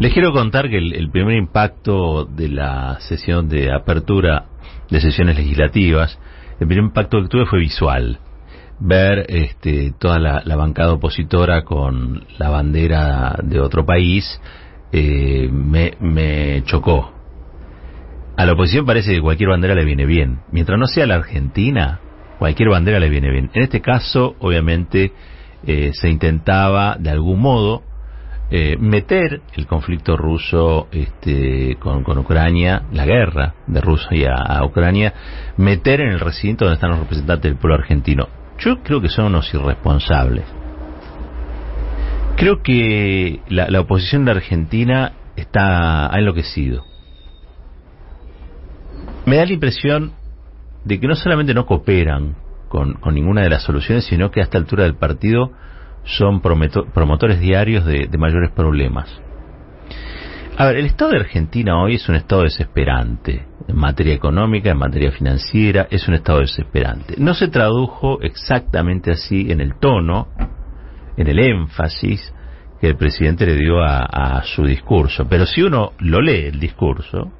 Les quiero contar que el, primer impacto de la sesión de apertura de sesiones legislativas, el primer impacto que tuve fue visual. Ver este, toda la, bancada opositora con la bandera de otro país eh, me, me chocó. A la oposición parece que cualquier bandera le viene bien. Mientras no sea la Argentina, cualquier bandera le viene bien. En este caso, obviamente, eh, se intentaba de algún modo eh, meter el conflicto ruso este, con, Ucrania, la guerra de Rusia a, Ucrania, meter en el recinto donde están los representantes del pueblo argentino. Yo creo que son unos irresponsables. Creo que la, oposición de Argentina está ha enloquecido. Me da la impresión de que no solamente no cooperan con, con ninguna de las soluciones, sino que a esta altura del partido son promotores diarios de, mayores problemas. A ver, el Estado de Argentina hoy es un Estado desesperante. En materia económica, en materia financiera, es un Estado desesperante. No se tradujo exactamente así en el tono, en el énfasis que el presidente le dio a, su discurso. Pero si uno lo lee, el discurso,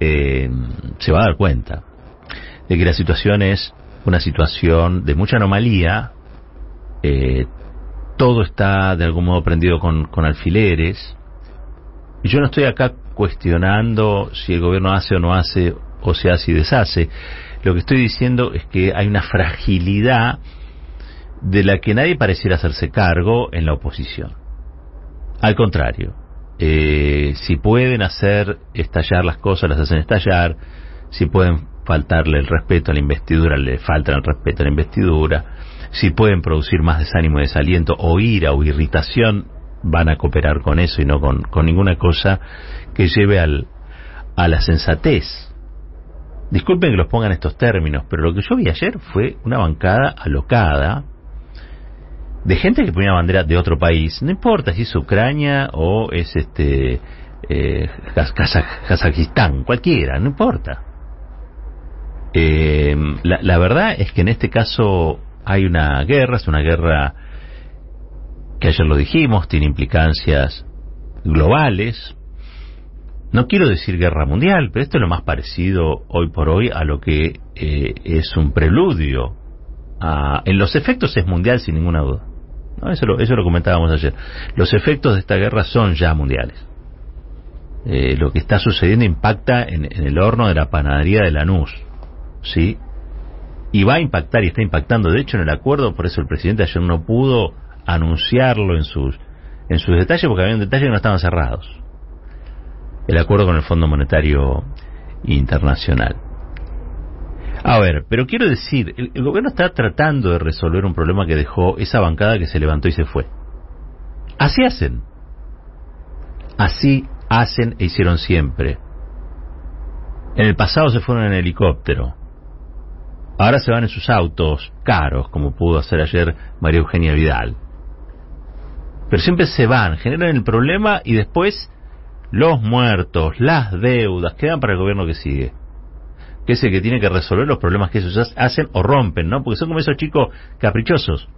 eh, se va a dar cuenta de que la situación es una situación de mucha anomalía, eh, todo está de algún modo prendido con, alfileres. Y yo no estoy acá cuestionando si el gobierno hace o no hace, o se hace y deshace. Lo que estoy diciendo es que hay una fragilidad de la que nadie pareciera hacerse cargo en la oposición. Al contrario, eh, si pueden hacer estallar las cosas, las hacen estallar, si pueden faltarle el respeto a la investidura, le faltan el respeto a la investidura, si pueden producir más desánimo desaliento o ira o irritación, van a cooperar con eso y no con, ninguna cosa que lleve al, a la sensatez. Disculpen que los pongan estos términos, pero lo que yo vi ayer fue una bancada alocada de gente que ponía bandera de otro país, no importa si es Ucrania o es este eh, Kazajistán, cualquiera, no importa. Eh, la, la, verdad es que en este caso hay una guerra, es una guerra que ayer lo dijimos, tiene implicancias globales. No quiero decir guerra mundial, pero esto es lo más parecido hoy por hoy a lo que eh, es un preludio. en los efectos es mundial sin ninguna duda. Eso, lo, eso lo comentábamos ayer. Los efectos de esta guerra son ya mundiales. Eh, lo que está sucediendo impacta en, en, el horno de la panadería de Lanús. ¿sí? Y va a impactar y está impactando. De hecho, en el acuerdo, por eso el presidente ayer no pudo anunciarlo en sus, en sus detalles, porque había detalles que no estaban cerrados. El acuerdo con el Fondo Monetario Internacional. A ver, pero quiero decir, el, el, gobierno está tratando de resolver un problema que dejó esa bancada que se levantó y se fue. Así hacen. Así hacen e hicieron siempre. En el pasado se fueron en helicóptero. Ahora se van en sus autos caros, como pudo hacer ayer María Eugenia Vidal. Pero siempre se van, generan el problema y después los muertos, las deudas, quedan para el gobierno que sigue. Que es el que tiene que resolver los problemas que ellos hacen o rompen, ¿no? Porque son como esos chicos caprichosos,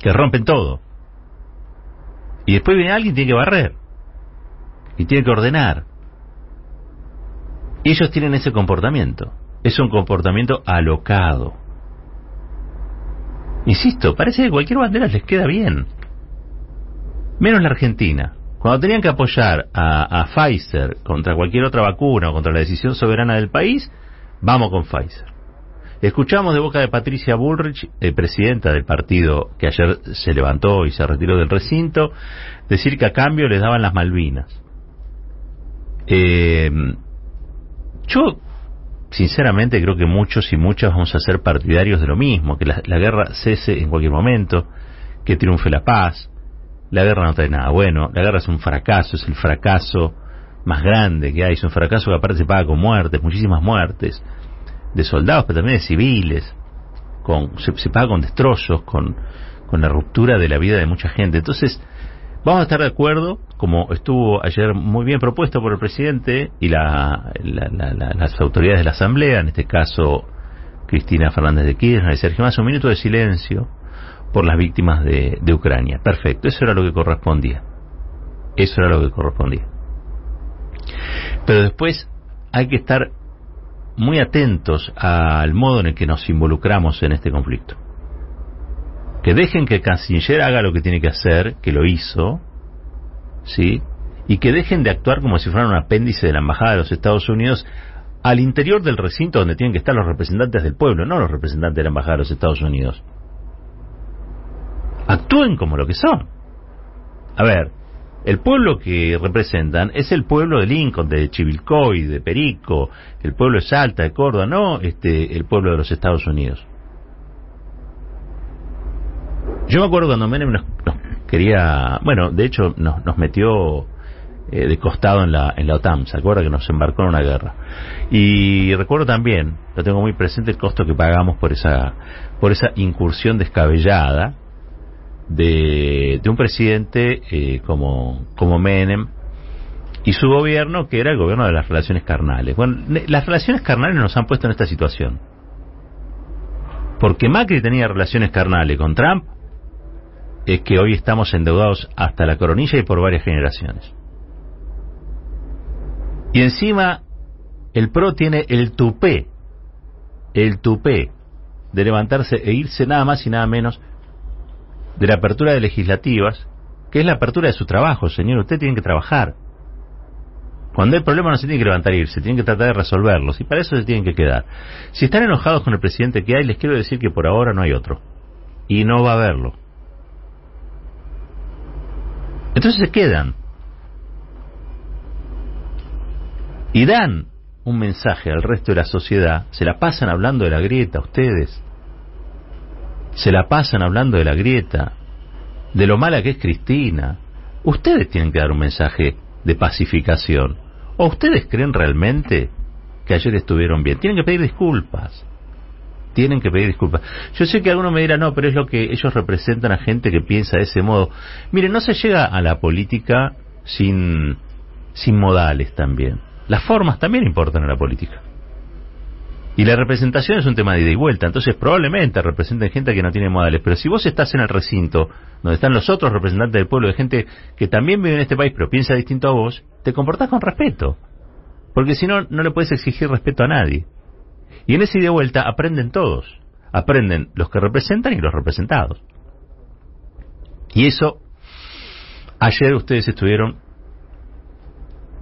que rompen todo. Y después viene alguien y tiene que barrer. Y tiene que ordenar. Y ellos tienen ese comportamiento es un comportamiento alocado. Insisto, parece que cualquier bandera les queda bien. Menos la Argentina. Cuando tenían que apoyar a, Pfizer contra cualquier otra vacuna o contra la decisión soberana del país, vamos con Pfizer. Escuchamos de boca de Patricia Bullrich, eh, presidenta del partido que ayer se levantó y se retiró del recinto, decir que a cambio les daban las Malvinas. Eh, yo sinceramente creo que muchos y muchas vamos a ser partidarios de lo mismo, que la, guerra cese en cualquier momento, que triunfe la paz. La guerra no trae nada bueno, la guerra es un fracaso, es el fracaso más grande que hay, es un fracaso que aparte se paga con muertes, muchísimas muertes, de soldados, pero también de civiles, con, se, paga con destrozos, con, con la ruptura de la vida de mucha gente. Entonces, Vamos a estar de acuerdo, como estuvo ayer muy bien propuesto por el presidente y las autoridades de la Asamblea, en este caso Cristina Fernández de Kirchner y Sergio Más, un minuto de silencio por las víctimas de, de Ucrania. Perfecto, eso era lo que correspondía. Eso era lo que correspondía. Pero después hay que estar muy atentos al modo en el que nos involucramos en este conflicto. Que dejen que el canciller haga lo que tiene que hacer, que lo hizo, ¿sí? Y que dejen de actuar como si fueran un apéndice de la Embajada de los Estados Unidos al interior del recinto donde tienen que estar los representantes del pueblo, no los representantes de la Embajada de los Estados Unidos. Actúen como lo que son. A ver, el pueblo que representan es el pueblo de Lincoln, de Chivilcoy, de Perico, el pueblo de Salta, de Córdoba, no este, el pueblo de los Estados Unidos. Yo me acuerdo cuando Menem nos, quería, bueno, de hecho nos, nos metió eh, de costado en la, en la OTAN, ¿se acuerda que nos embarcó en una guerra? Y recuerdo también, lo tengo muy presente, el costo que pagamos por esa, por esa incursión descabellada de, un presidente eh, como, como Menem y su gobierno, que era el gobierno de las relaciones carnales. Bueno, las relaciones carnales nos han puesto en esta situación. Porque Macri tenía relaciones carnales con Trump, es que hoy estamos endeudados hasta la coronilla y por varias generaciones. Y encima, el PRO tiene el tupé, el tupé de levantarse e irse nada más y nada menos de la apertura de legislativas, que es la apertura de su trabajo, señor. Usted tiene que trabajar. Cuando hay problema no se tiene que levantar e irse, tiene que tratar de resolverlos y para eso se tienen que quedar. Si están enojados con el presidente que hay, les quiero decir que por ahora no hay otro. Y no va a haberlo. Entonces se quedan. Y dan un mensaje al resto de la sociedad, se la pasan hablando de la grieta ustedes se la pasan hablando de la grieta, de lo mala que es Cristina. Ustedes tienen que dar un mensaje de pacificación. ¿O ustedes creen realmente que ayer estuvieron bien? Tienen que pedir disculpas. Tienen que pedir disculpas. Yo sé que alguno me dirá, no, pero es lo que ellos representan a gente que piensa de ese modo. Miren, no se llega a la política sin, sin modales también. Las formas también importan en la política. Y la representación es un tema de ida y vuelta, entonces probablemente representen gente que no tiene modales, pero si vos estás en el recinto donde están los otros representantes del pueblo, de gente que también vive en este país pero piensa distinto a vos, te comportás con respeto. Porque si no, no le puedes exigir respeto a nadie. Y en ese ida y vuelta aprenden todos. Aprenden los que representan y los representados. Y eso, ayer ustedes estuvieron,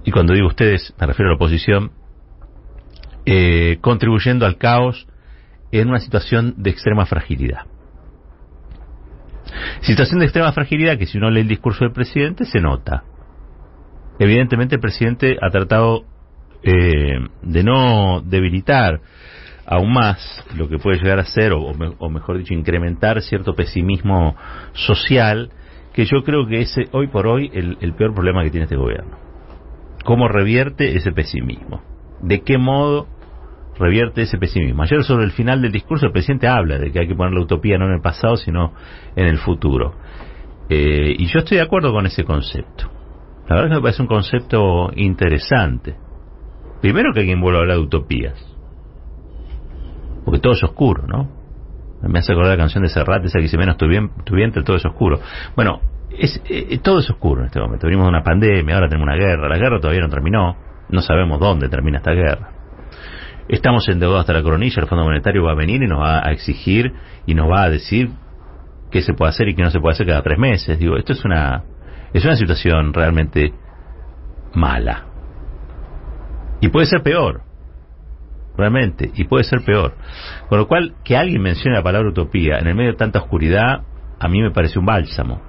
y cuando digo ustedes me refiero a la oposición, eh, contribuyendo al caos en una situación de extrema fragilidad. Situación de extrema fragilidad que si uno lee el discurso del presidente se nota. Evidentemente el presidente ha tratado eh, de no debilitar aún más lo que puede llegar a ser, o, mejor dicho, incrementar cierto pesimismo social, que yo creo que es hoy por hoy el peor problema que tiene este gobierno. ¿Cómo revierte ese pesimismo? ¿De qué modo revierte ese pesimismo. Ayer sobre el final del discurso el presidente habla de que hay que poner la utopía no en el pasado, sino en el futuro. Eh, y yo estoy de acuerdo con ese concepto. La verdad es que me parece un concepto interesante. Primero que alguien vuelva a hablar de utopías. Porque todo es oscuro, ¿no? Me hace acordar la canción de Serrat, esa que dice menos tu, tu vientre, todo es oscuro. Bueno, es, eh, todo es oscuro en este momento. Venimos de una pandemia, ahora tenemos una guerra. La guerra todavía no terminó. No sabemos dónde termina esta guerra. Estamos endeudados hasta la coronilla, el Fondo Monetario va a venir y nos va a exigir y nos va a decir qué se puede hacer y qué no se puede hacer cada tres meses. Digo, esto es una, es una situación realmente mala. Y puede ser peor, realmente, y puede ser peor. Con lo cual, que alguien mencione la palabra utopía en el medio de tanta oscuridad, a mí me parece un bálsamo.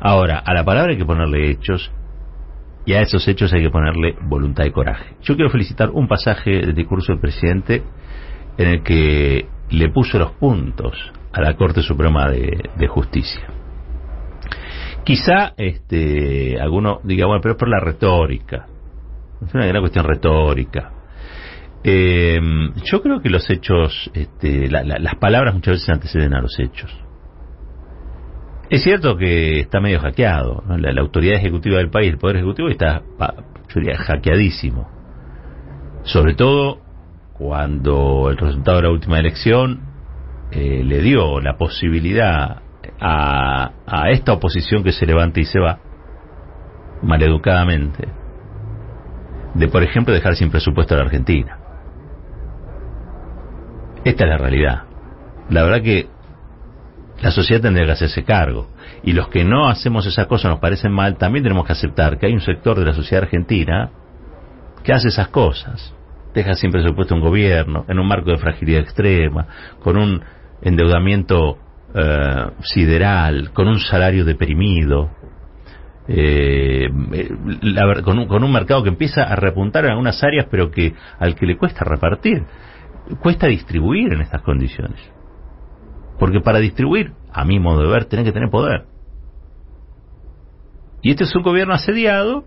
Ahora, a la palabra hay que ponerle hechos y a esos hechos hay que ponerle voluntad y coraje. Yo quiero felicitar un pasaje del discurso del presidente en el que le puso los puntos a la Corte Suprema de, Justicia. Quizá este, alguno diga, bueno, pero es por la retórica. Es una gran cuestión retórica. Eh, yo creo que los hechos, este, las palabras muchas veces anteceden a los hechos. Es cierto que está medio hackeado. La, autoridad ejecutiva del país, el Poder Ejecutivo, está, yo diría, hackeadísimo. Sobre todo cuando el resultado de la última elección eh, le dio la posibilidad a, a esta oposición que se levanta y se va maleducadamente, de, por ejemplo, dejar sin presupuesto a la Argentina. Esta es la realidad. La verdad que la sociedad tendría que hacerse cargo. Y los que no hacemos esas cosas nos parecen mal, también tenemos que aceptar que hay un sector de la sociedad argentina que hace esas cosas. Deja sin presupuesto un gobierno, en un marco de fragilidad extrema, con un endeudamiento eh, sideral, con un salario deprimido, eh, con, un, con, un, mercado que empieza a repuntar en algunas áreas, pero que al que le cuesta repartir, cuesta distribuir en estas condiciones. Porque para distribuir, a mi modo de ver, tiene que tener poder. Y este es un gobierno asediado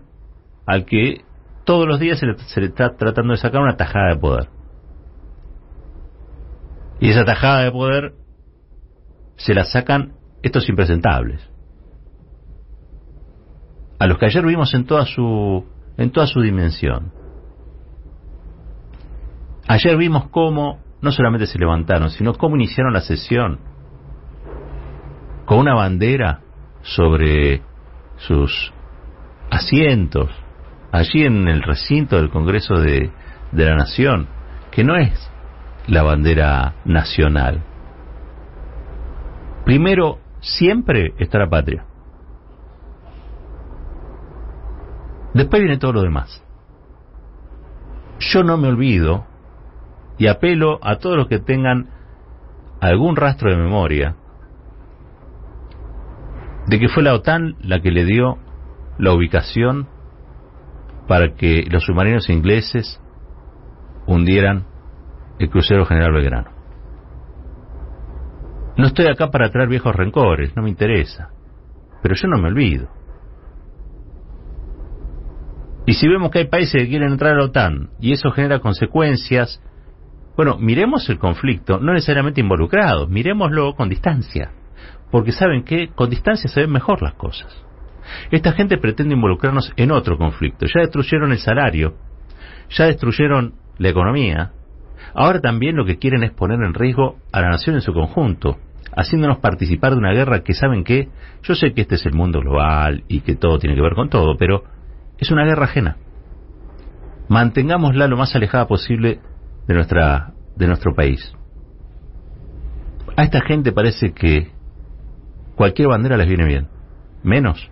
al que todos los días se se le está tratando de sacar una tajada de poder. Y esa tajada de poder se la sacan estos impresentables. A los que ayer vimos en toda su, en toda su dimensión. Ayer vimos cómo no solamente se levantaron, sino cómo iniciaron la sesión con una bandera sobre sus asientos, allí en el recinto del Congreso de, de la Nación, que no es la bandera nacional. Primero, siempre está la patria. Después viene todo lo demás. Yo no me olvido y apelo a todos los que tengan algún rastro de memoria de que fue la OTAN la que le dio la ubicación para que los submarinos ingleses hundieran el crucero General Belgrano. No estoy acá para traer viejos rencores, no me interesa, pero yo no me olvido. Y si vemos que hay países que quieren entrar a la OTAN y eso genera consecuencias bueno, miremos el conflicto, no necesariamente involucrados, miremoslo con distancia, porque saben que con distancia se ven mejor las cosas. Esta gente pretende involucrarnos en otro conflicto. Ya destruyeron el salario, ya destruyeron la economía. Ahora también lo que quieren es poner en riesgo a la nación en su conjunto, haciéndonos participar de una guerra que saben que yo sé que este es el mundo global y que todo tiene que ver con todo, pero es una guerra ajena. Mantengámosla lo más alejada posible de nuestra de nuestro país. A esta gente parece que cualquier bandera les viene bien, menos